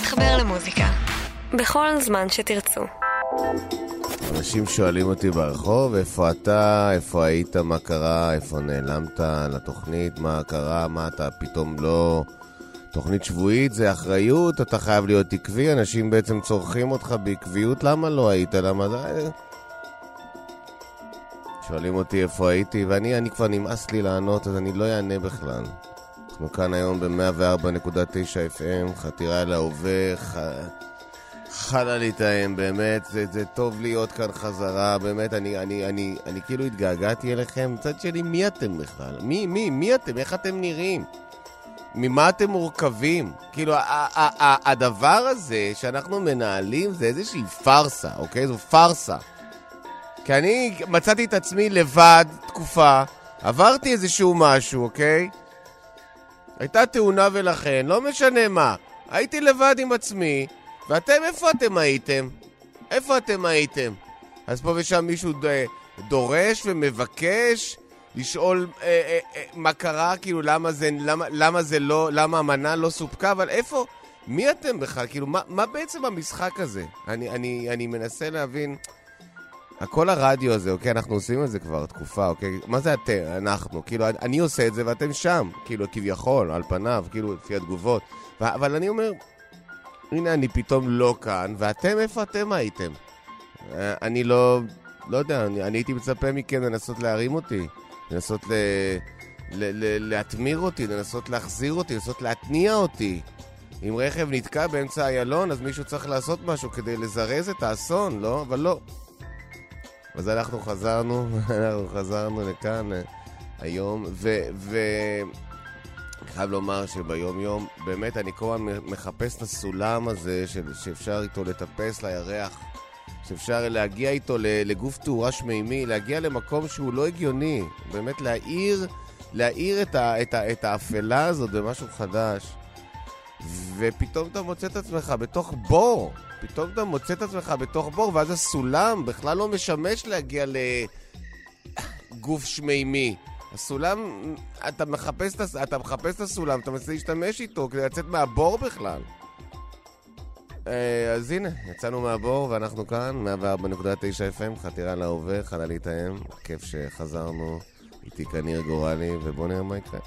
להתחבר למוזיקה. בכל זמן שתרצו. אנשים שואלים אותי ברחוב, איפה אתה, איפה היית, מה קרה, איפה נעלמת לתוכנית, מה קרה, מה אתה פתאום לא... תוכנית שבועית זה אחריות, אתה חייב להיות עקבי, אנשים בעצם צורכים אותך בעקביות, למה לא היית? למה... שואלים אותי איפה הייתי, ואני אני כבר נמאס לי לענות, אז אני לא אענה בכלל. אנחנו כאן היום ב-104.9 FM, חתירה להווה, ח... חלה להתאם, באמת, זה, זה טוב להיות כאן חזרה, באמת, אני, אני, אני, אני כאילו התגעגעתי אליכם. מצד שני, מי אתם בכלל? מי, מי, מי אתם? איך אתם נראים? ממה אתם מורכבים? כאילו, הדבר הזה שאנחנו מנהלים זה איזושהי פארסה, אוקיי? זו פארסה. כי אני מצאתי את עצמי לבד תקופה, עברתי איזשהו משהו, אוקיי? הייתה תאונה ולכן, לא משנה מה. הייתי לבד עם עצמי, ואתם, איפה אתם הייתם? איפה אתם הייתם? אז פה ושם מישהו דורש ומבקש לשאול אה, אה, אה, מה קרה, כאילו למה זה, למה, למה זה לא, למה המנה לא סופקה, אבל איפה, מי אתם בכלל? כאילו, מה, מה בעצם המשחק הזה? אני, אני, אני מנסה להבין... הכל הרדיו הזה, אוקיי? אנחנו עושים את זה כבר תקופה, אוקיי? מה זה אתם? אנחנו. כאילו, אני עושה את זה ואתם שם. כאילו, כביכול, על פניו, כאילו, לפי התגובות. אבל אני אומר, הנה, אני פתאום לא כאן, ואתם, איפה אתם הייתם? אה, אני לא... לא יודע, אני, אני הייתי מצפה מכם לנסות להרים אותי. לנסות ל... ל- ל- להתמיר אותי, לנסות להחזיר אותי, לנסות להתניע אותי. אם רכב נתקע באמצע איילון, אז מישהו צריך לעשות משהו כדי לזרז את האסון, לא? אבל לא. אז אנחנו חזרנו, אנחנו חזרנו לכאן היום, ו... אני חייב לומר שביום יום, באמת אני כל הזמן מחפש את הסולם הזה של, שאפשר איתו לטפס לירח, שאפשר להגיע איתו לגוף תאורה שמימי, להגיע למקום שהוא לא הגיוני, באמת להאיר, להאיר את, ה, את, ה, את האפלה הזאת במשהו חדש. ופתאום אתה מוצא את עצמך בתוך בור. פתאום אתה מוצא את עצמך בתוך בור, ואז הסולם בכלל לא משמש להגיע לגוף שמימי. הסולם, אתה מחפש, אתה מחפש את הסולם, אתה מנסה להשתמש איתו כדי לצאת מהבור בכלל. אה, אז הנה, יצאנו מהבור ואנחנו כאן, 104.9 FM, חתירה להווה, חללית האם, כיף שחזרנו, איתי כניר גורלי, ובואו נראה מה יקרה.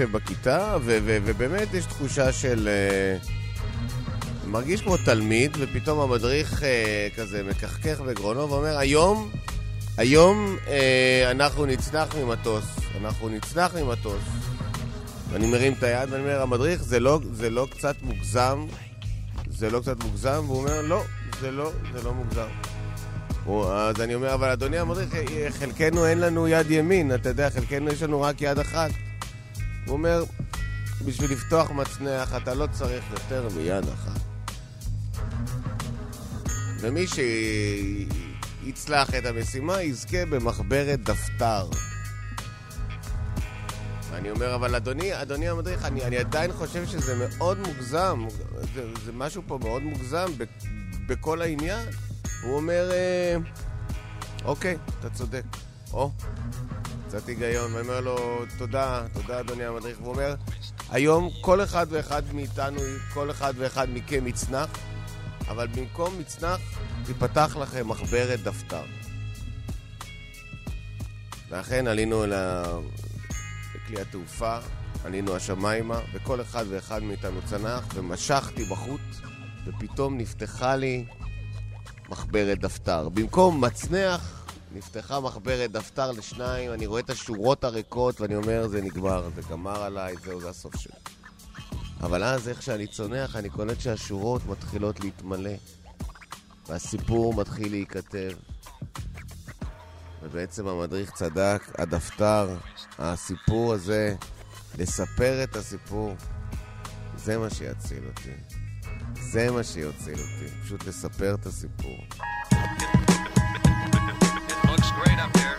יושב בכיתה, ו- ו- ובאמת יש תחושה של... Uh, מרגיש כמו תלמיד, ופתאום המדריך אה, כזה מקחקח בגרונו ואומר, היום, היום אה, אנחנו נצנח ממטוס. אנחנו נצנח ממטוס. ואני מרים את היד ואני אומר, המדריך, זה לא, זה לא קצת מוגזם? זה לא קצת מוגזם? והוא אומר, לא, זה לא, זה לא מוגזם. הוא, אז אני אומר, אבל אדוני המדריך, אה, חלקנו אין לנו יד ימין, אתה יודע, חלקנו יש לנו רק יד אחת. הוא אומר, בשביל לפתוח מצנח אתה לא צריך יותר מיד אחת. ומי שיצלח את המשימה יזכה במחברת דפתר. ואני אומר, אבל אדוני, אדוני המדריך, אני, אני עדיין חושב שזה מאוד מוגזם. זה, זה משהו פה מאוד מוגזם ב, בכל העניין. הוא אומר, אה, אוקיי, אתה צודק. או, קצת היגיון. ואני אומר לו, תודה, תודה אדוני המדריך. והוא אומר, היום כל אחד ואחד מאיתנו, כל אחד ואחד מכם יצנח, אבל במקום מצנח, תיפתח לכם מחברת דפתר. ואכן עלינו לכלי התעופה, עלינו השמיימה, וכל אחד ואחד מאיתנו צנח, ומשכתי בחוט, ופתאום נפתחה לי מחברת דפתר. במקום מצנח, נפתחה מחברת דפתר לשניים, אני רואה את השורות הריקות, ואני אומר, זה נגמר, זה גמר עליי, זהו, זה הסוף שלי. אבל אז, איך שאני צונח, אני קולט שהשורות מתחילות להתמלא, והסיפור מתחיל להיכתב. ובעצם המדריך צדק, הדפתר, הסיפור הזה, לספר את הסיפור, זה מה שיציל אותי. זה מה שיוציא אותי, פשוט לספר את הסיפור. up there.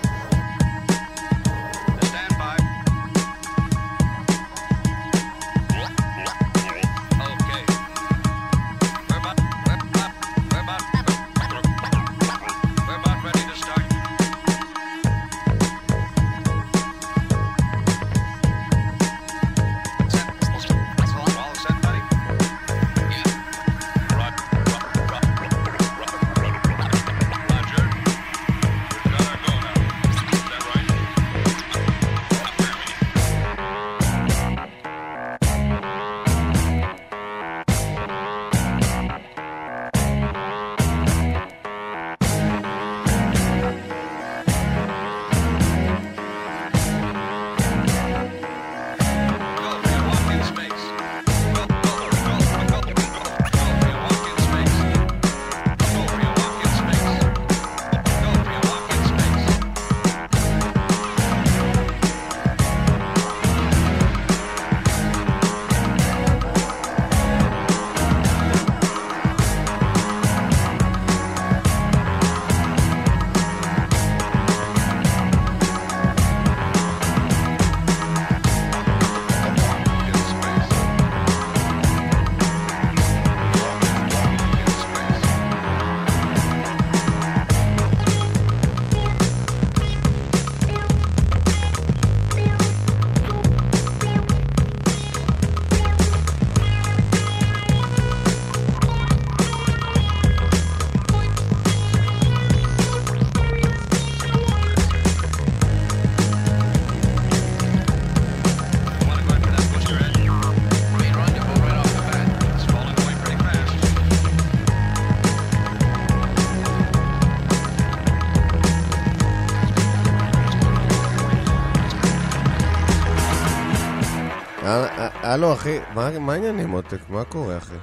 הלו, אחי, מה העניינים, מותק? מה קורה, אחי?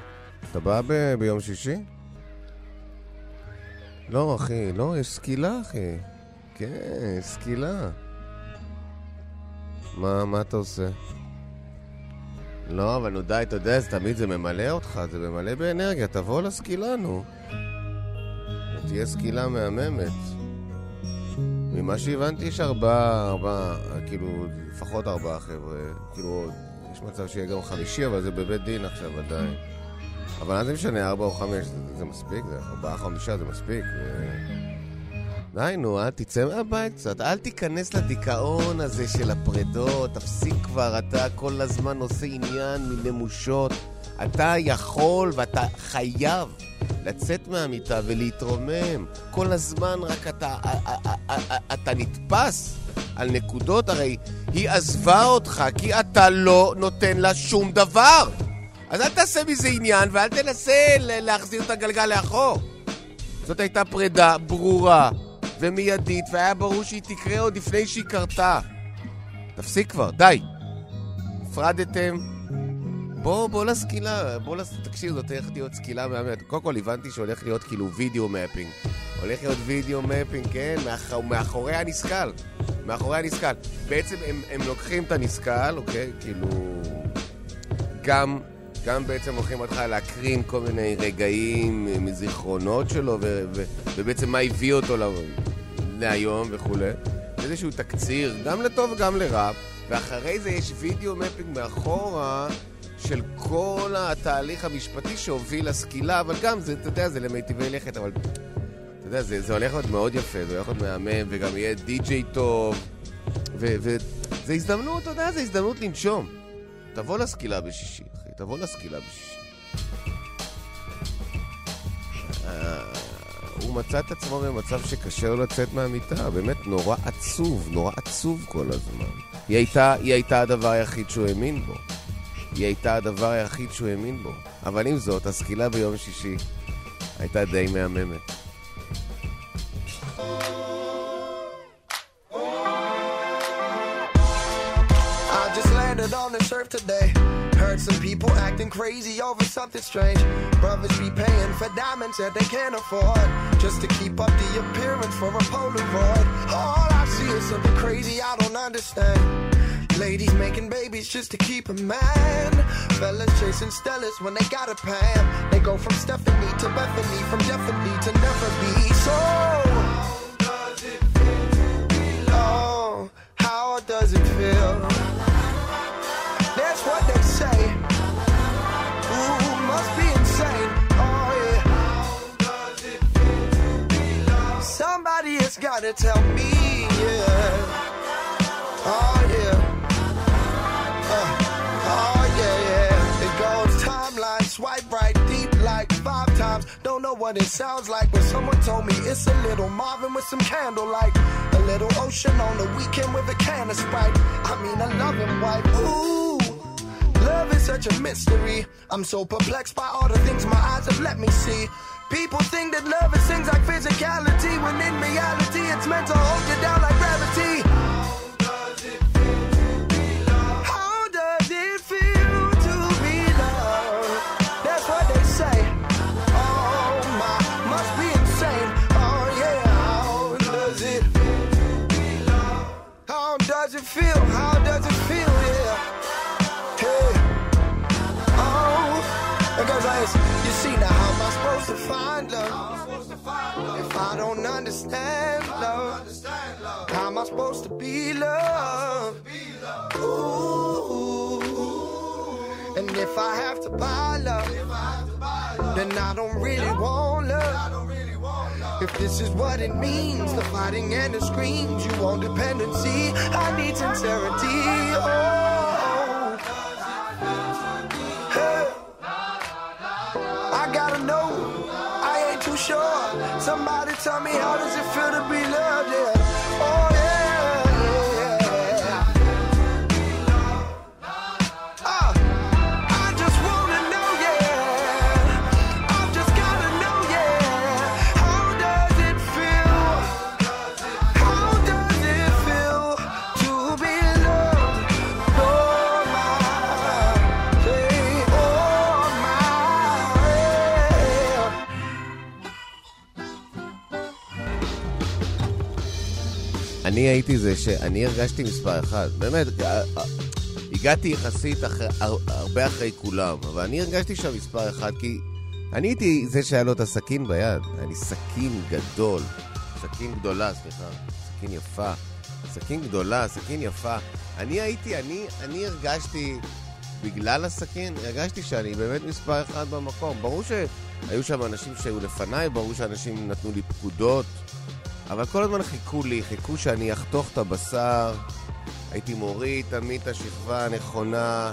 אתה בא ביום שישי? לא, אחי, לא, יש סקילה, אחי. כן, סקילה. מה, מה אתה עושה? לא, אבל נו די, אתה יודע, זה תמיד זה ממלא אותך, זה ממלא באנרגיה, תבוא לסקילה, נו. תהיה סקילה מהממת. ממה שהבנתי יש ארבעה, ארבעה, כאילו, לפחות ארבעה חבר'ה, כאילו, יש מצב שיהיה גם חמישי, אבל זה בבית דין עכשיו עדיין. אבל אז זה משנה, ארבע או חמש, זה, זה מספיק, זה ארבעה, חמישה, זה מספיק. ו... די, נו, אל תצא מהבית קצת, אל תיכנס לדיכאון הזה של הפרדות, תפסיק כבר, אתה כל הזמן עושה עניין מנמושות. אתה יכול ואתה חייב לצאת מהמיטה ולהתרומם. כל הזמן רק אתה, אתה נתפס על נקודות, הרי היא עזבה אותך כי אתה לא נותן לה שום דבר. אז אל תעשה מזה עניין ואל תנסה להחזיר את הגלגל לאחור. זאת הייתה פרידה ברורה ומיידית, והיה ברור שהיא תקרה עוד לפני שהיא קרתה. תפסיק כבר, די. הפרדתם. בוא, בוא לסקילה, בוא לס... תקשיב, זאת הולכת להיות סקילה מהממת. קודם כל הבנתי שהולך להיות כאילו וידאו מפינג. הולך להיות וידאו מפינג, כן, מאח... מאחורי הנסקל. מאחורי הנסקל. בעצם הם, הם לוקחים את הנסקל, אוקיי? כאילו... גם, גם בעצם הולכים אותך להקרין כל מיני רגעים מזיכרונות שלו, ו, ו, ובעצם מה הביא אותו לה, להיום וכולי. איזשהו תקציר, גם לטוב וגם לרע. ואחרי זה יש וידאו מפינג מאחורה של כל התהליך המשפטי שהוביל לסקילה, אבל גם, זה, אתה יודע, זה למיטיבי לכת, אבל יודע, זה, זה הולך להיות מאוד יפה, זה הולך להיות מהמם, וגם יהיה די-ג'יי טוב, וזה הזדמנות, אתה יודע, זה הזדמנות לנשום. תבוא לסקילה בשישי, אחי, תבוא לסקילה בשישי. אה, הוא מצא את עצמו במצב שקשה לו לצאת מהמיטה, באמת נורא עצוב, נורא עצוב כל הזמן. היא הייתה, היא הייתה הדבר היחיד שהוא האמין בו. היא הייתה הדבר היחיד שהוא האמין בו. אבל עם זאת, הסקילה ביום שישי הייתה די מהממת. People acting crazy over something strange. Brothers be paying for diamonds that they can't afford. Just to keep up the appearance for a Polaroid. All I see is something crazy I don't understand. Ladies making babies just to keep a man. Fellas chasing Stellas when they got a Pam. They go from Stephanie to Bethany, from definitely to never be. So, how does it feel? Oh, how does it feel? Gotta tell me, yeah. Oh, yeah. Uh, oh, yeah, yeah. It goes timeline, swipe right deep like five times. Don't know what it sounds like, but someone told me it's a little Marvin with some candlelight. A little ocean on the weekend with a can of Sprite. I mean, a loving wife. Ooh. Love is such a mystery. I'm so perplexed by all the things my eyes have let me see. People think that love is things physicality, when in reality it's meant to hold you down understand love, how am I supposed to be loved? And if I have to buy love, then I don't really want love. If this is what it means, the fighting and the screams, you want dependency. I need sincerity. Oh. Tell me how does it feel to be loved? Yeah. אני הייתי זה שאני הרגשתי מספר אחד. באמת, הגעתי יחסית הרבה אחרי כולם, אבל אני הרגשתי שם מספר אחד כי אני הייתי זה שהיה לו את הסכין ביד. היה לי סכין גדול, סכין גדולה, סליחה, סכין יפה. סכין גדולה, סכין יפה. אני הייתי, אני, אני הרגשתי, בגלל הסכין, הרגשתי שאני באמת מספר אחד במקום. ברור שהיו שם אנשים שהיו לפניי, ברור שאנשים נתנו לי פקודות. אבל כל הזמן חיכו לי, חיכו שאני אחתוך את הבשר, הייתי מוריד תמיד את השכבה הנכונה,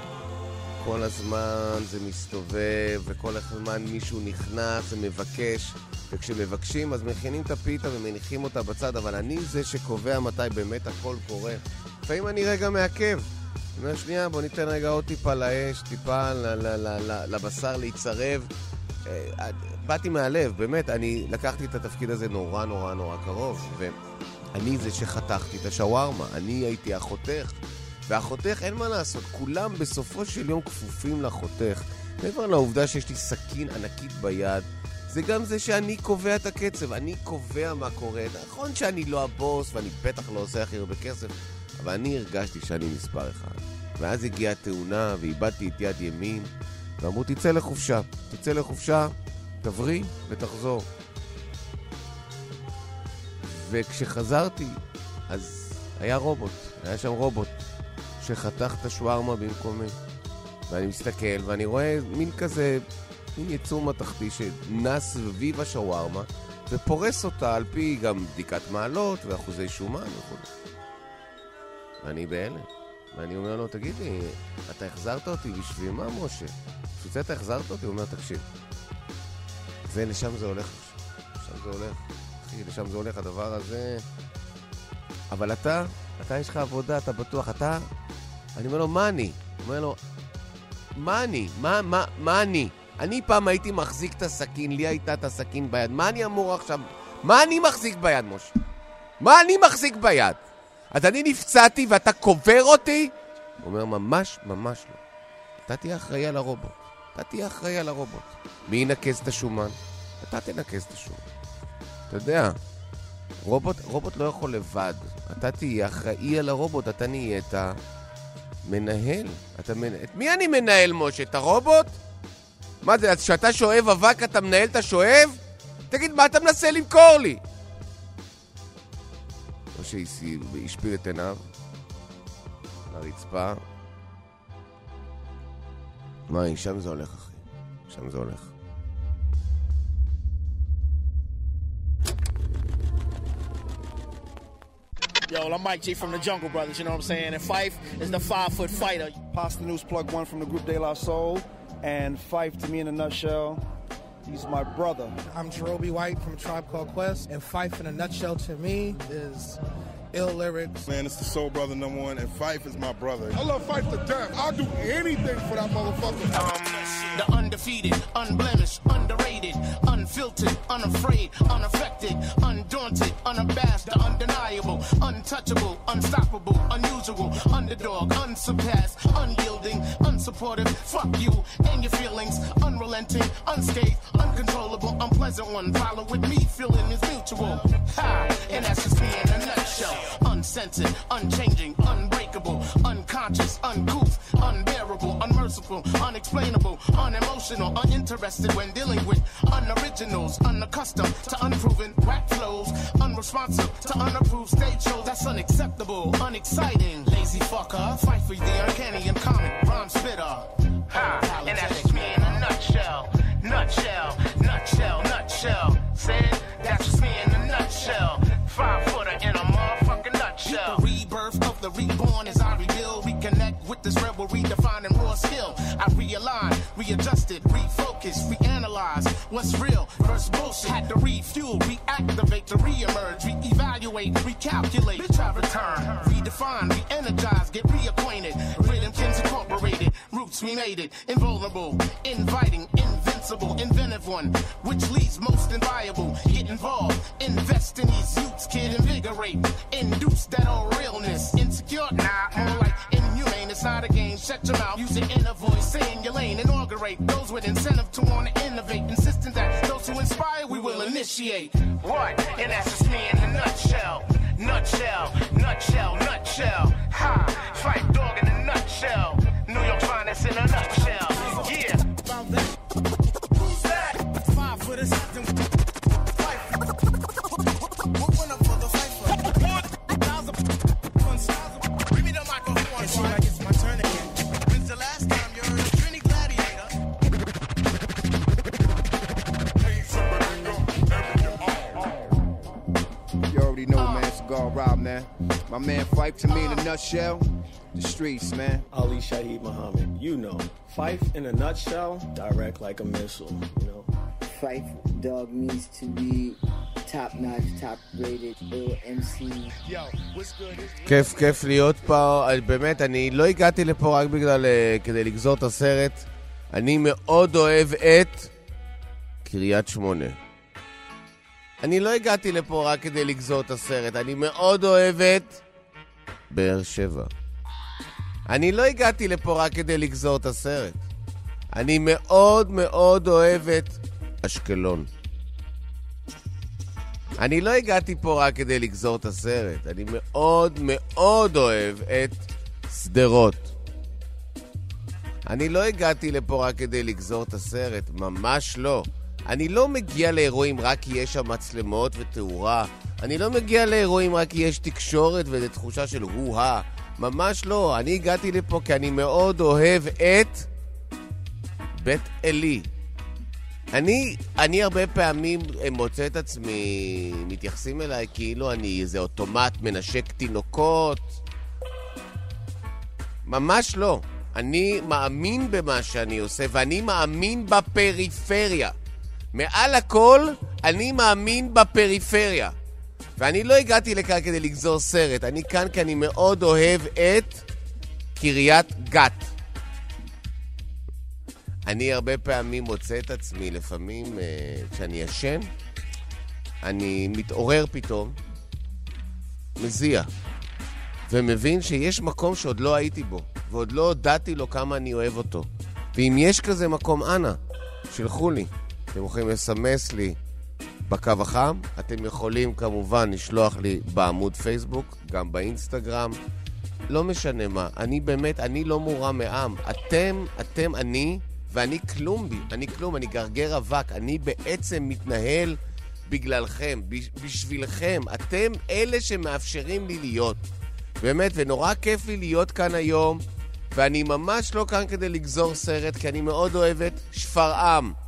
כל הזמן זה מסתובב, וכל הזמן מישהו נכנס ומבקש, וכשמבקשים אז מכינים את הפיתה ומניחים אותה בצד, אבל אני זה שקובע מתי באמת הכל קורה. לפעמים אני רגע מעכב, אני אומר, שנייה, בוא ניתן רגע עוד טיפה לאש, טיפה לבשר להיצרב. אה, באתי מהלב, באמת, אני לקחתי את התפקיד הזה נורא נורא נורא קרוב, ואני זה שחתכתי את השווארמה, אני הייתי החותך. והחותך, אין מה לעשות, כולם בסופו של יום כפופים לחותך. מעבר לעובדה שיש לי סכין ענקית ביד, זה גם זה שאני קובע את הקצב, אני קובע מה קורה. נכון שאני לא הבוס ואני בטח לא עושה הכי הרבה כסף, אבל אני הרגשתי שאני מספר אחד. ואז הגיעה התאונה ואיבדתי את יד ימין, ואמרו תצא לחופשה, תצא לחופשה, תבריא ותחזור. וכשחזרתי, אז היה רובוט, היה שם רובוט שחתך את השווארמה במקומי. ואני מסתכל ואני רואה מין כזה מין יצור מתכתי שנס סביב השווארמה ופורס אותה על פי גם בדיקת מעלות ואחוזי שומן וכו'. ואני בהלם. ואני אומר לו, תגיד לי, אתה החזרת אותי בשביל מה, משה? בשביל זה אתה החזרת אותי? הוא אומר, תקשיב, זה, לשם זה הולך לשם זה הולך. אחי, לשם זה הולך, הדבר הזה... אבל אתה, אתה יש לך עבודה, אתה בטוח, אתה... אני אומר לו, מה אני? הוא אומר לו, מה אני? מה, מה, מה אני? אני פעם הייתי מחזיק את הסכין, לי הייתה את הסכין ביד. מה אני אמור עכשיו... מה אני מחזיק ביד, משה? מה אני מחזיק ביד? אז אני נפצעתי ואתה קובר אותי? הוא אומר, ממש ממש לא. אתה תהיה אחראי על הרובוט. אתה תהיה אחראי על הרובוט. מי ינקז את השומן? אתה תנקז את השומן. אתה יודע, רובוט, רובוט לא יכול לבד. אתה תהיה אחראי על הרובוט, אתה נהיית מנהל. אתה מנ... את מי אני מנהל, משה? את הרובוט? מה זה, אז כשאתה שואב אבק אתה מנהל את השואב? תגיד, מה אתה מנסה למכור לי? או שהשפיל את עיניו לרצפה. מה, שם זה הולך, אחי. שם זה הולך. Yo, I'm Mike G from the Jungle Brothers, you know what I'm saying? And Fife is the five foot fighter. Pasta News Plug One from the group De La Soul. And Fife, to me in a nutshell, he's my brother. I'm Jerobe White from Tribe Called Quest. And Fife in a nutshell to me is ill lyrics. Man, it's the Soul Brother number one, and Fife is my brother. I love Fife to death. I'll do anything for that motherfucker. Um, the undefeated, unblemished, underrated, unfiltered, unafraid, unaffected, undaunted, unabashed, the undeniable, untouchable, unstoppable, unusual, underdog, unsurpassed, unyielding, unsupportive. Fuck you and your feelings, unrelenting, unscathed, uncontrollable, unpleasant one. Follow with me, feeling is mutual. Ha! And that's just me in a nutshell. Uncensored, unchanging, unbreakable, unconscious, uncouth, unbearable, unmerciful, unexplainable, unemotional, uninterested when dealing with unoriginals, unaccustomed to unproven rap flows, unresponsive to unapproved stage shows. That's unacceptable, unexciting. Lazy fucker, fight for the uncanny and comic rhyme spitter. Ha, and that's just me in a nutshell. Nutshell, nutshell, nutshell. Said that's just me in a nutshell. Five footer in a motherfucking nutshell. The rebirth of the reborn as I rebuild, with this rebel, redefining raw skill. I realign, readjusted, refocus, reanalyze what's real versus bullshit. Had to refuel, reactivate to reemerge, reevaluate, recalculate. Bitch, I return, redefine, reenergize, get reacquainted. Rhythmkins incorporated, roots we made it, invulnerable, inviting, invincible, inventive one, which leads most inviable. Get involved, invest in these youths, kid, invigorate, induce that all realness. Insecure, nah, uh-uh. Not a game. Shut your mouth, use your inner voice, stay in your lane, inaugurate those with incentive to want to innovate, insisting that those who inspire we will initiate. What? And that's just me in a nutshell. Nutshell, nutshell, nutshell. Ha! Fight dog in a nutshell. New York's finest in a nutshell. My man Fife, to me in a nutshell, the streets, man. Ali Shaheed Muhammad. You know, Fife in a nutshell, direct like a missile. You know, Fife Dog means to be top notch, top rated, MC. כיף, כיף להיות פה. באמת, אני לא הגעתי לפה רק בגלל... אה, כדי לגזור את הסרט. אני מאוד אוהב את קריית שמונה. אני לא הגעתי לפה רק כדי לגזור את הסרט, אני מאוד אוהב את באר שבע. אני לא הגעתי לפה רק כדי לגזור את הסרט. אני מאוד מאוד אוהב את אשקלון. אני לא הגעתי פה רק כדי לגזור את הסרט, אני מאוד מאוד אוהב את שדרות. אני לא הגעתי לפה רק כדי לגזור את הסרט, ממש לא. אני לא מגיע לאירועים רק כי יש שם מצלמות ותאורה. אני לא מגיע לאירועים רק כי יש תקשורת וזו תחושה של הו-הא. ממש לא. אני הגעתי לפה כי אני מאוד אוהב את בית עלי. אני, אני הרבה פעמים מוצא את עצמי, מתייחסים אליי כאילו אני איזה אוטומט מנשק תינוקות. ממש לא. אני מאמין במה שאני עושה, ואני מאמין בפריפריה. מעל הכל, אני מאמין בפריפריה. ואני לא הגעתי לכאן כדי לגזור סרט, אני כאן כי אני מאוד אוהב את קריית גת. אני הרבה פעמים מוצא את עצמי, לפעמים אה, כשאני ישן, אני מתעורר פתאום, מזיע, ומבין שיש מקום שעוד לא הייתי בו, ועוד לא הודעתי לו כמה אני אוהב אותו. ואם יש כזה מקום, אנא, שלחו לי. אתם יכולים לסמס לי בקו החם, אתם יכולים כמובן לשלוח לי בעמוד פייסבוק, גם באינסטגרם. לא משנה מה, אני באמת, אני לא מורם מעם. אתם, אתם אני, ואני כלום בי, אני כלום, אני גרגר אבק. אני בעצם מתנהל בגללכם, בשבילכם. אתם אלה שמאפשרים לי להיות. באמת, ונורא כיף לי להיות כאן היום, ואני ממש לא כאן כדי לגזור סרט, כי אני מאוד אוהב את שפרעם.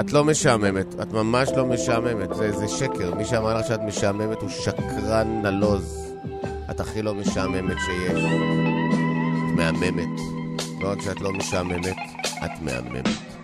את לא משעממת, את ממש לא משעממת, זה, זה שקר. מי שאמר לך שאת משעממת הוא שקרן נלוז. את הכי לא משעממת שיש. את מהממת. לא רק שאת לא משעממת, את מהממת.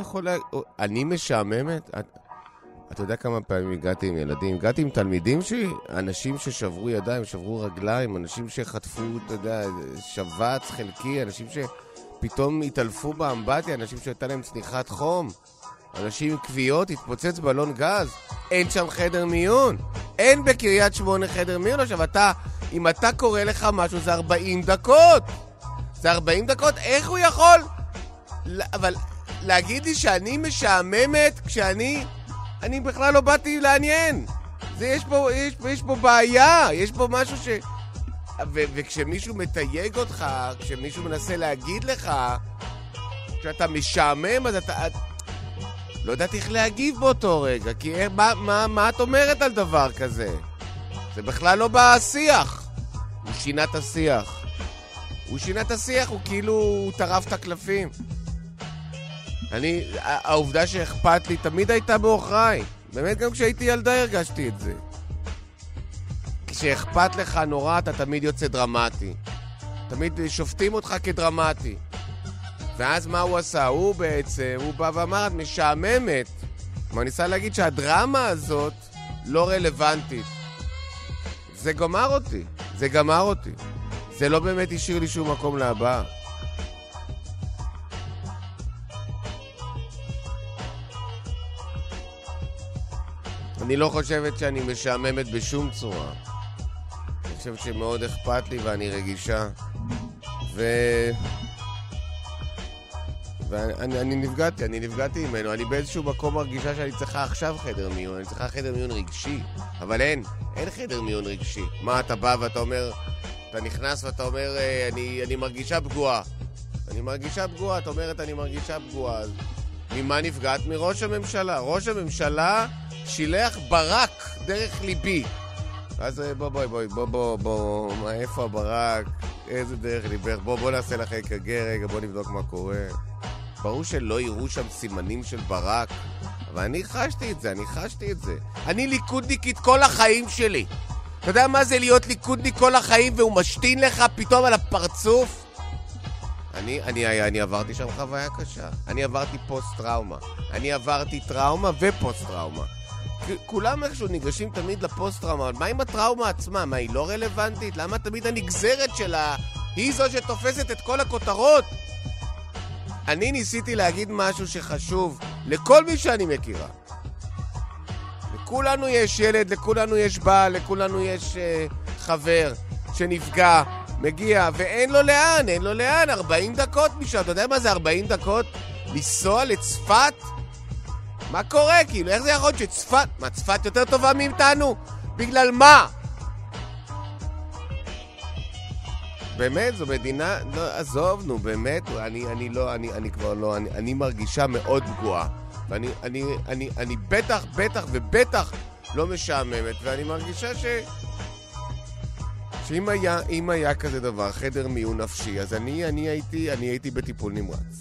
יכול לה... אני משעממת? את, אתה יודע כמה פעמים הגעתי עם ילדים? הגעתי עם תלמידים שלי, אנשים ששברו ידיים, שברו רגליים, אנשים שחטפו, אתה יודע, שבץ חלקי, אנשים שפתאום התעלפו באמבטיה, אנשים שהייתה להם צניחת חום, אנשים עם כוויות, התפוצץ בלון גז, אין שם חדר מיון. אין בקריית שמונה חדר מיון. עכשיו, אתה, אם אתה קורא לך משהו, זה 40 דקות. זה 40 דקות, איך הוא יכול? אבל להגיד לי שאני משעממת כשאני... אני בכלל לא באתי לעניין. זה, יש פה, יש, יש פה בעיה, יש פה משהו ש... ו, וכשמישהו מתייג אותך, כשמישהו מנסה להגיד לך שאתה משעמם, אז אתה... את... לא יודעת איך להגיב באותו רגע, כי איך, מה, מה, מה את אומרת על דבר כזה? זה בכלל לא בשיח. הוא שינה את השיח. הוא שינה את השיח, הוא כאילו הוא טרף את הקלפים. אני, העובדה שאכפת לי תמיד הייתה בעוכריי. באמת, גם כשהייתי ילדה הרגשתי את זה. כשאכפת לך נורא, אתה תמיד יוצא דרמטי. תמיד שופטים אותך כדרמטי. ואז מה הוא עשה? הוא בעצם, הוא בא ואמר, את משעממת. כלומר, ניסה להגיד שהדרמה הזאת לא רלוונטית. זה גמר אותי. זה גמר אותי. זה לא באמת השאיר לי שום מקום להבאה. אני לא חושבת שאני משעממת בשום צורה. אני חושבת שמאוד אכפת לי ואני רגישה. ו... ואני אני נפגעתי, אני נפגעתי ממנו. אני באיזשהו מקום מרגישה שאני צריכה עכשיו חדר מיון, אני צריכה חדר מיון רגשי. אבל אין, אין חדר מיון רגשי. מה, אתה בא ואתה אומר, אתה נכנס ואתה אומר, אה, אני, אני מרגישה פגועה. אני מרגישה פגועה, את אומרת, אני מרגישה פגועה. ממה נפגעת? מראש הממשלה. ראש הממשלה שילח ברק דרך ליבי. אז אה, בוא, בואי, בואי, בוא, בוא, בוא, מה, איפה הברק? איזה דרך ליבך? בוא, בוא נעשה לך אק"ג רגע, בוא נבדוק מה קורה. ברור שלא יראו שם סימנים של ברק, אבל אני חשתי את זה, אני חשתי את זה. אני ליכודניקית כל החיים שלי. אתה יודע מה זה להיות ליכודניק כל החיים והוא משתין לך פתאום על הפרצוף? אני, אני, אני עברתי שם חוויה קשה. אני עברתי פוסט-טראומה. אני עברתי טראומה ופוסט-טראומה. כולם איכשהו ניגשים תמיד לפוסט-טראומה, אבל מה עם הטראומה עצמה? מה, היא לא רלוונטית? למה תמיד הנגזרת שלה היא זו שתופסת את כל הכותרות? אני ניסיתי להגיד משהו שחשוב לכל מי שאני מכירה. לכולנו יש ילד, לכולנו יש בעל, לכולנו יש uh, חבר שנפגע, מגיע, ואין לו לאן, אין לו לאן, 40 דקות משם. אתה יודע מה זה 40 דקות? לנסוע לצפת? מה קורה? כאילו, איך זה יכול להיות שצפת... מה, צפת יותר טובה מאיתנו? בגלל מה? באמת, זו מדינה... לא, עזוב, נו, באמת, אני, אני לא, אני, אני כבר לא, אני, אני מרגישה מאוד פגועה. ואני אני, אני, אני בטח, בטח ובטח לא משעממת, ואני מרגישה ש... שאם היה, היה כזה דבר, חדר מיון נפשי, אז אני, אני, הייתי, אני הייתי בטיפול נמרץ.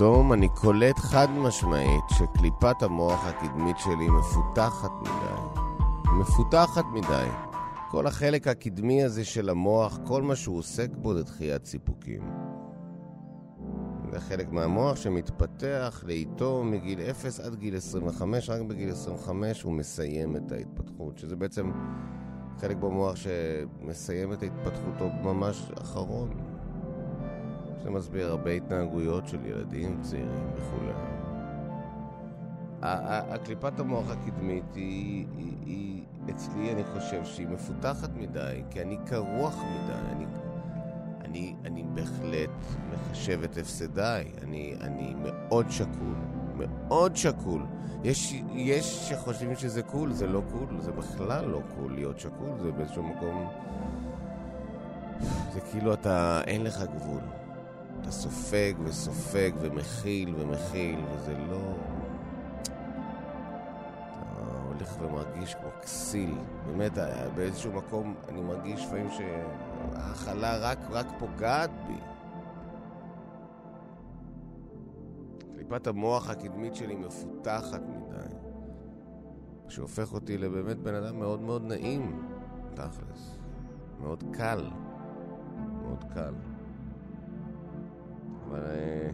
פתאום אני קולט חד משמעית שקליפת המוח הקדמית שלי מפותחת מדי. מפותחת מדי. כל החלק הקדמי הזה של המוח, כל מה שהוא עוסק בו זה דחיית סיפוקים. זה חלק מהמוח שמתפתח לאיתו מגיל 0 עד גיל 25, רק בגיל 25 הוא מסיים את ההתפתחות, שזה בעצם חלק במוח שמסיים את התפתחותו ממש אחרון. זה מסביר הרבה התנהגויות של ילדים צעירים וכולי. הקליפת המוח הקדמית היא, היא, היא, אצלי אני חושב שהיא מפותחת מדי, כי אני קרוח מדי, אני, אני, אני בהחלט מחשב את הפסדיי, אני, אני מאוד שקול, מאוד שקול. יש, יש שחושבים שזה cool, זה לא cool, זה בכלל לא cool להיות שקול, זה באיזשהו מקום... זה כאילו אתה, אין לך גבול. אתה סופג וסופג ומכיל ומכיל, וזה לא... אתה הולך ומרגיש כמו כסיל. באמת, באיזשהו מקום אני מרגיש לפעמים שההאכלה רק, רק פוגעת בי. קליפת המוח הקדמית שלי מפותחת מדי, שהופך אותי לבאמת בן אדם מאוד מאוד נעים, תכלס. מאוד קל. מאוד קל. אבל אה,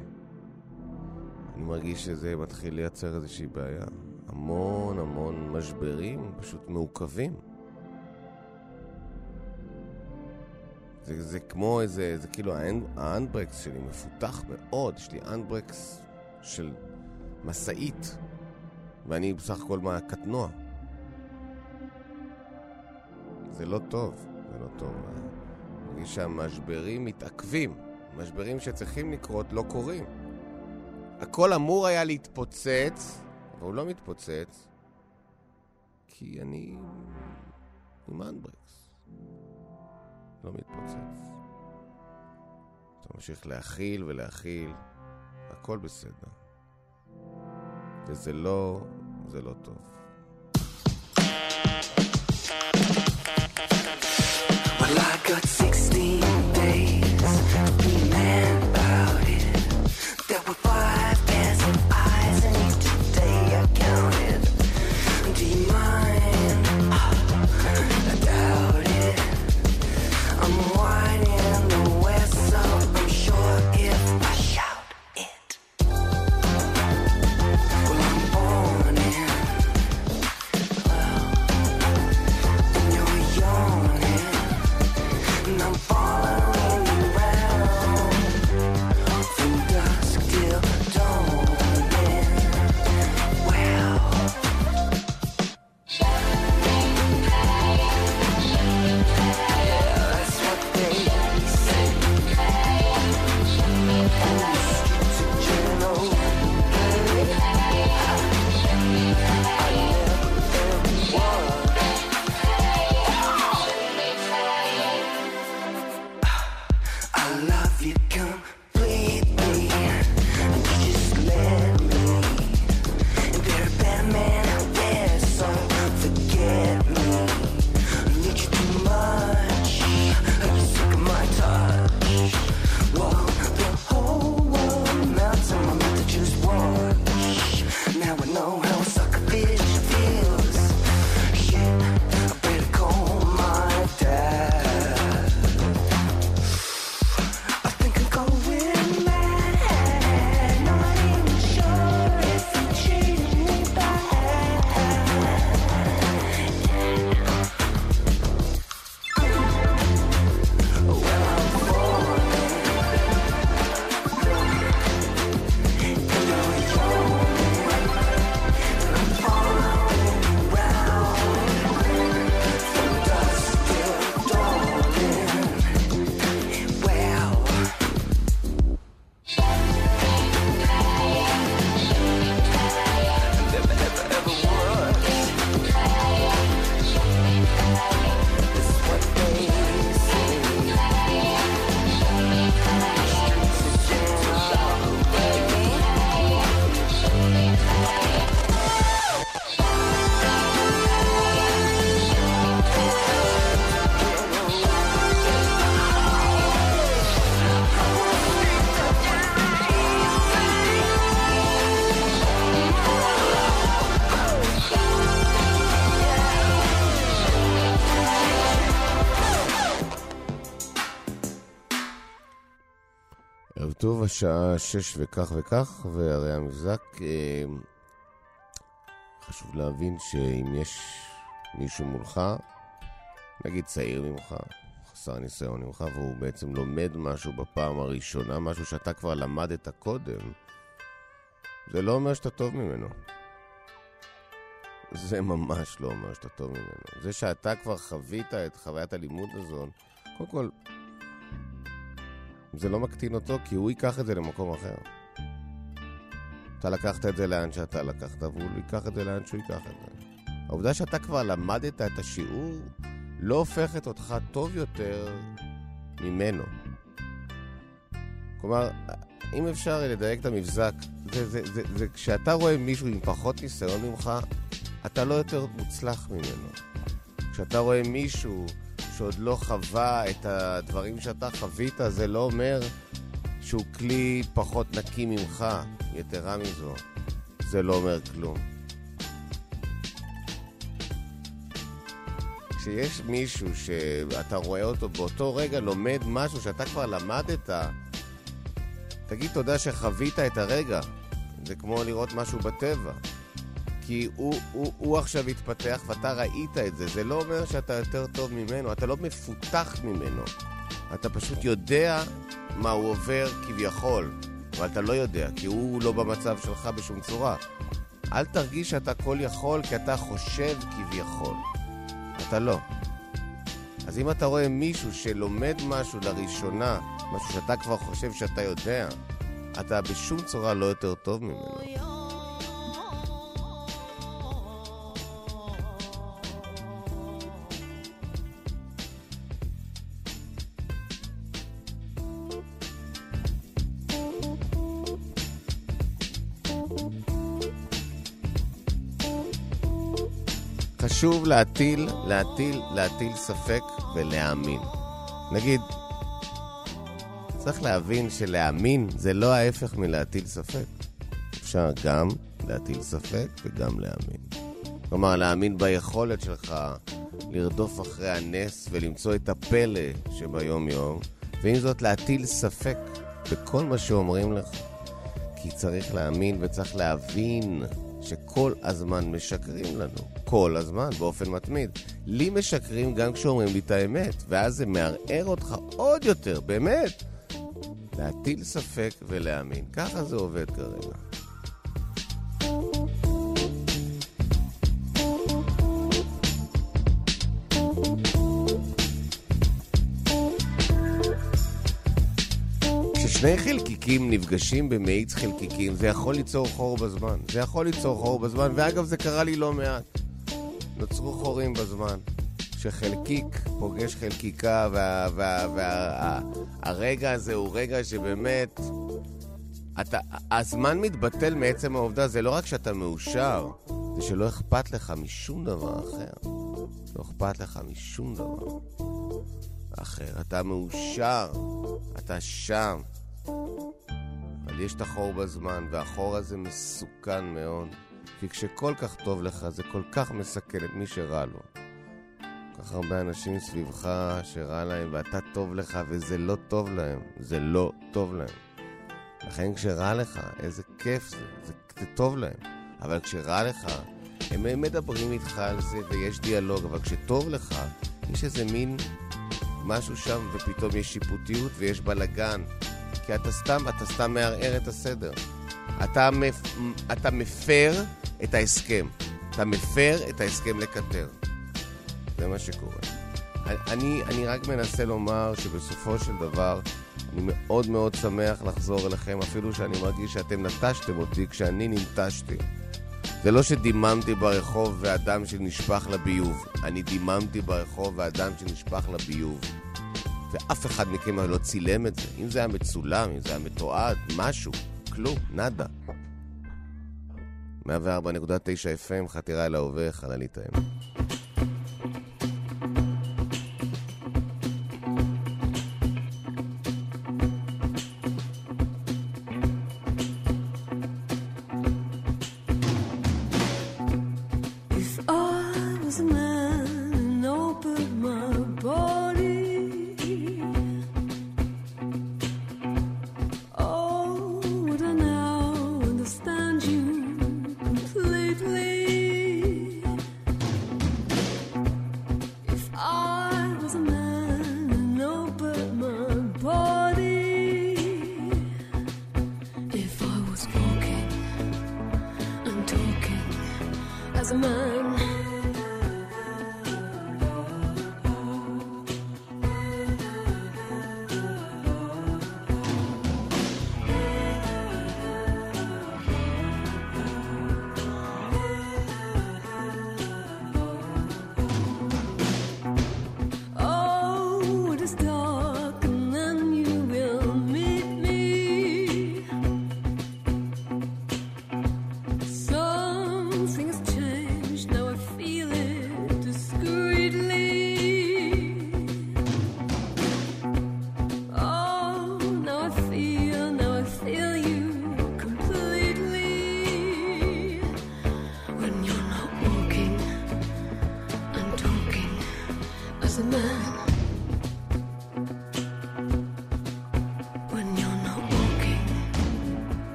אני מרגיש שזה מתחיל לייצר איזושהי בעיה. המון המון משברים פשוט מעוכבים. זה, זה כמו איזה, זה כאילו האנדברקס שלי מפותח מאוד, יש לי אנדברקס של משאית, ואני בסך הכל מהקטנוע. זה לא טוב, זה לא טוב. אני מרגיש שהמשברים מתעכבים. משברים שצריכים לקרות לא קורים. הכל אמור היה להתפוצץ, אבל הוא לא מתפוצץ, כי אני עם אנברקס. לא מתפוצץ. אתה ממשיך להכיל ולהכיל, הכל בסדר. וזה לא, זה לא טוב. השעה שש וכך וכך, והרי המבזק, אה, חשוב להבין שאם יש מישהו מולך, נגיד צעיר ממך, חסר ניסיון ממך, והוא בעצם לומד משהו בפעם הראשונה, משהו שאתה כבר למדת קודם, זה לא אומר שאתה טוב ממנו. זה ממש לא אומר שאתה טוב ממנו. זה שאתה כבר חווית את חוויית הלימוד הזאת, קודם כל, זה לא מקטין אותו, כי הוא ייקח את זה למקום אחר. אתה לקחת את זה לאן שאתה לקחת, והוא ייקח את זה לאן שהוא ייקח את זה. העובדה שאתה כבר למדת את השיעור, לא הופכת אותך טוב יותר ממנו. כלומר, אם אפשר לדייק את המבזק, זה, זה, זה, זה כשאתה רואה מישהו עם פחות ניסיון ממך, אתה לא יותר מוצלח ממנו. כשאתה רואה מישהו שעוד לא חווה את הדברים שאתה חווית, זה לא אומר שהוא כלי פחות נקי ממך. יתרה מזו, זה לא אומר כלום. כשיש מישהו שאתה רואה אותו באותו רגע לומד משהו שאתה כבר למדת, תגיד תודה שחווית את הרגע. זה כמו לראות משהו בטבע. כי הוא, הוא, הוא עכשיו התפתח ואתה ראית את זה. זה לא אומר שאתה יותר טוב ממנו, אתה לא מפותח ממנו. אתה פשוט יודע מה הוא עובר כביכול, אבל אתה לא יודע, כי הוא לא במצב שלך בשום צורה. אל תרגיש שאתה כל יכול כי אתה חושב כביכול. אתה לא. אז אם אתה רואה מישהו שלומד משהו לראשונה, משהו שאתה כבר חושב שאתה יודע, אתה בשום צורה לא יותר טוב ממנו. חשוב להטיל, להטיל, להטיל ספק ולהאמין. נגיד, צריך להבין שלהאמין זה לא ההפך מלהטיל ספק. אפשר גם להטיל ספק וגם להאמין. כלומר, להאמין ביכולת שלך לרדוף אחרי הנס ולמצוא את הפלא שביום-יום, ועם זאת להטיל ספק בכל מה שאומרים לך. כי צריך להאמין וצריך להבין שכל הזמן משקרים לנו. כל הזמן, באופן מתמיד. לי משקרים גם כשאומרים לי את האמת, ואז זה מערער אותך עוד יותר, באמת. להטיל ספק ולהאמין. ככה זה עובד כרגע. כששני חלקיקים נפגשים במאיץ חלקיקים, זה יכול ליצור חור בזמן. זה יכול ליצור חור בזמן, ואגב, זה קרה לי לא מעט. נוצרו חורים בזמן. שחלקיק פוגש חלקיקה, והרגע וה, וה, וה, הזה הוא רגע שבאמת... אתה, הזמן מתבטל מעצם העובדה, זה לא רק שאתה מאושר, זה שלא אכפת לך משום דבר אחר. לא אכפת לך משום דבר אחר. אתה מאושר, אתה שם. אבל יש את החור בזמן, והחור הזה מסוכן מאוד. כי כשכל כך טוב לך, זה כל כך מסכן את מי שרע לו. כל כך הרבה אנשים סביבך שרע להם, ואתה טוב לך, וזה לא טוב להם. זה לא טוב להם. לכן כשרע לך, איזה כיף זה, זה, זה טוב להם. אבל כשרע לך, הם מדברים איתך על זה ויש דיאלוג, אבל כשטוב לך, יש איזה מין משהו שם, ופתאום יש שיפוטיות ויש בלגן. כי אתה סתם, אתה סתם מערער את הסדר. אתה, מפ... אתה מפר את ההסכם. אתה מפר את ההסכם לקטר. זה מה שקורה. אני, אני רק מנסה לומר שבסופו של דבר אני מאוד מאוד שמח לחזור אליכם, אפילו שאני מרגיש שאתם נטשתם אותי כשאני ננטשתי. זה לא שדיממתי ברחוב והדם שנשפך לביוב. אני דיממתי ברחוב והדם שנשפך לביוב. ואף אחד מכם לא צילם את זה. אם זה היה מצולם, אם זה היה מתועד, משהו, כלום, נאדה. 104.9 FM, חתירה אל ההווה, חללית האמת.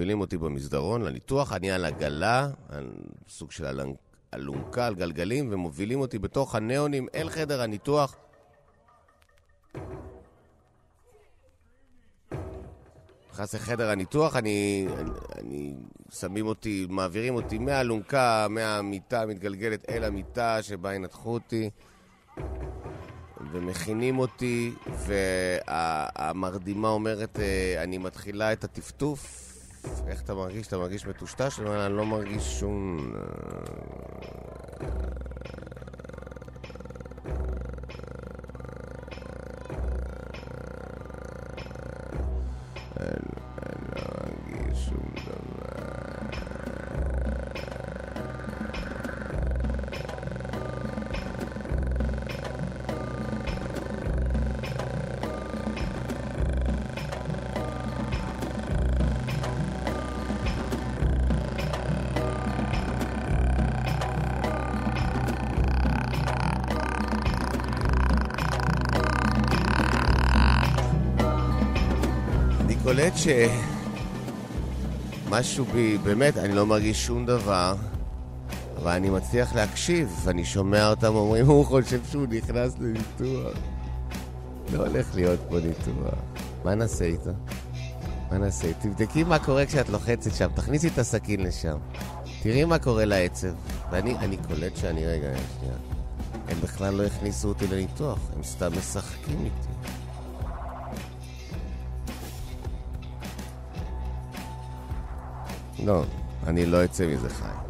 מובילים אותי במסדרון לניתוח, אני על עגלה, סוג של אלונקה על גלגלים, ומובילים אותי בתוך הניאונים אל חדר הניתוח. נכנס לחדר הניתוח, אני, אני, אני... שמים אותי, מעבירים אותי מהאלונקה, מהמיטה המתגלגלת אל המיטה שבה ינתחו אותי. ומכינים אותי, והמרדימה אומרת, אה, אני מתחילה את הטפטוף. איך אתה מרגיש? אתה מרגיש מטושטש? אני אומר, אני לא מרגיש שום... ש... משהו בי, באמת, אני לא מרגיש שום דבר, אבל אני מצליח להקשיב, אני שומע אותם אומרים, הוא חושב שהוא נכנס לניתוח. לא הולך להיות פה ניתוח. מה נעשה איתו? מה נעשה? תבדקי מה קורה כשאת לוחצת שם, תכניסי את הסכין לשם. תראי מה קורה לעצב. ואני אני קולט שאני, רגע, שנייה. הם בכלל לא הכניסו אותי לניתוח, הם סתם משחקים איתי. לא, אני לא אצא מזה חי.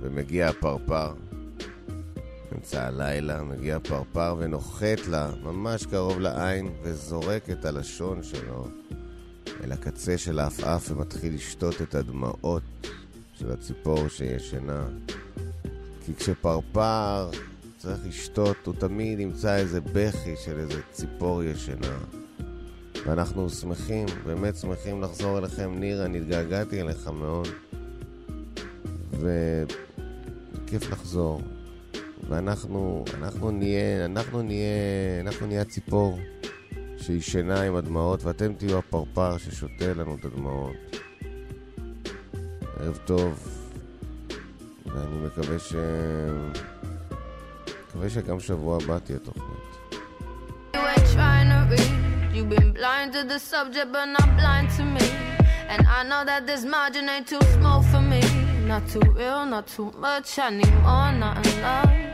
ומגיע הפרפר. אמצע הלילה מגיע פרפר ונוחת לה ממש קרוב לעין וזורק את הלשון שלו אל הקצה של העפעף ומתחיל לשתות את הדמעות של הציפור שישנה. כי כשפרפר צריך לשתות, הוא תמיד ימצא איזה בכי של איזה ציפור ישנה. ואנחנו שמחים, באמת שמחים לחזור אליכם. ניר, אני התגעגעתי אליך מאוד. וכיף לחזור. ואנחנו, אנחנו נהיה, אנחנו נהיה, אנחנו נהיה הציפור שישנה עם הדמעות, ואתם תהיו הפרפר ששותה לנו את הדמעות. ערב טוב, ואני מקווה ש... מקווה שגם שבוע הבא תהיה תוכנית. You've been blind to the subject, but not blind to me. And I know that this margin ain't too small for. Not too real, not too much. I need more, not enough.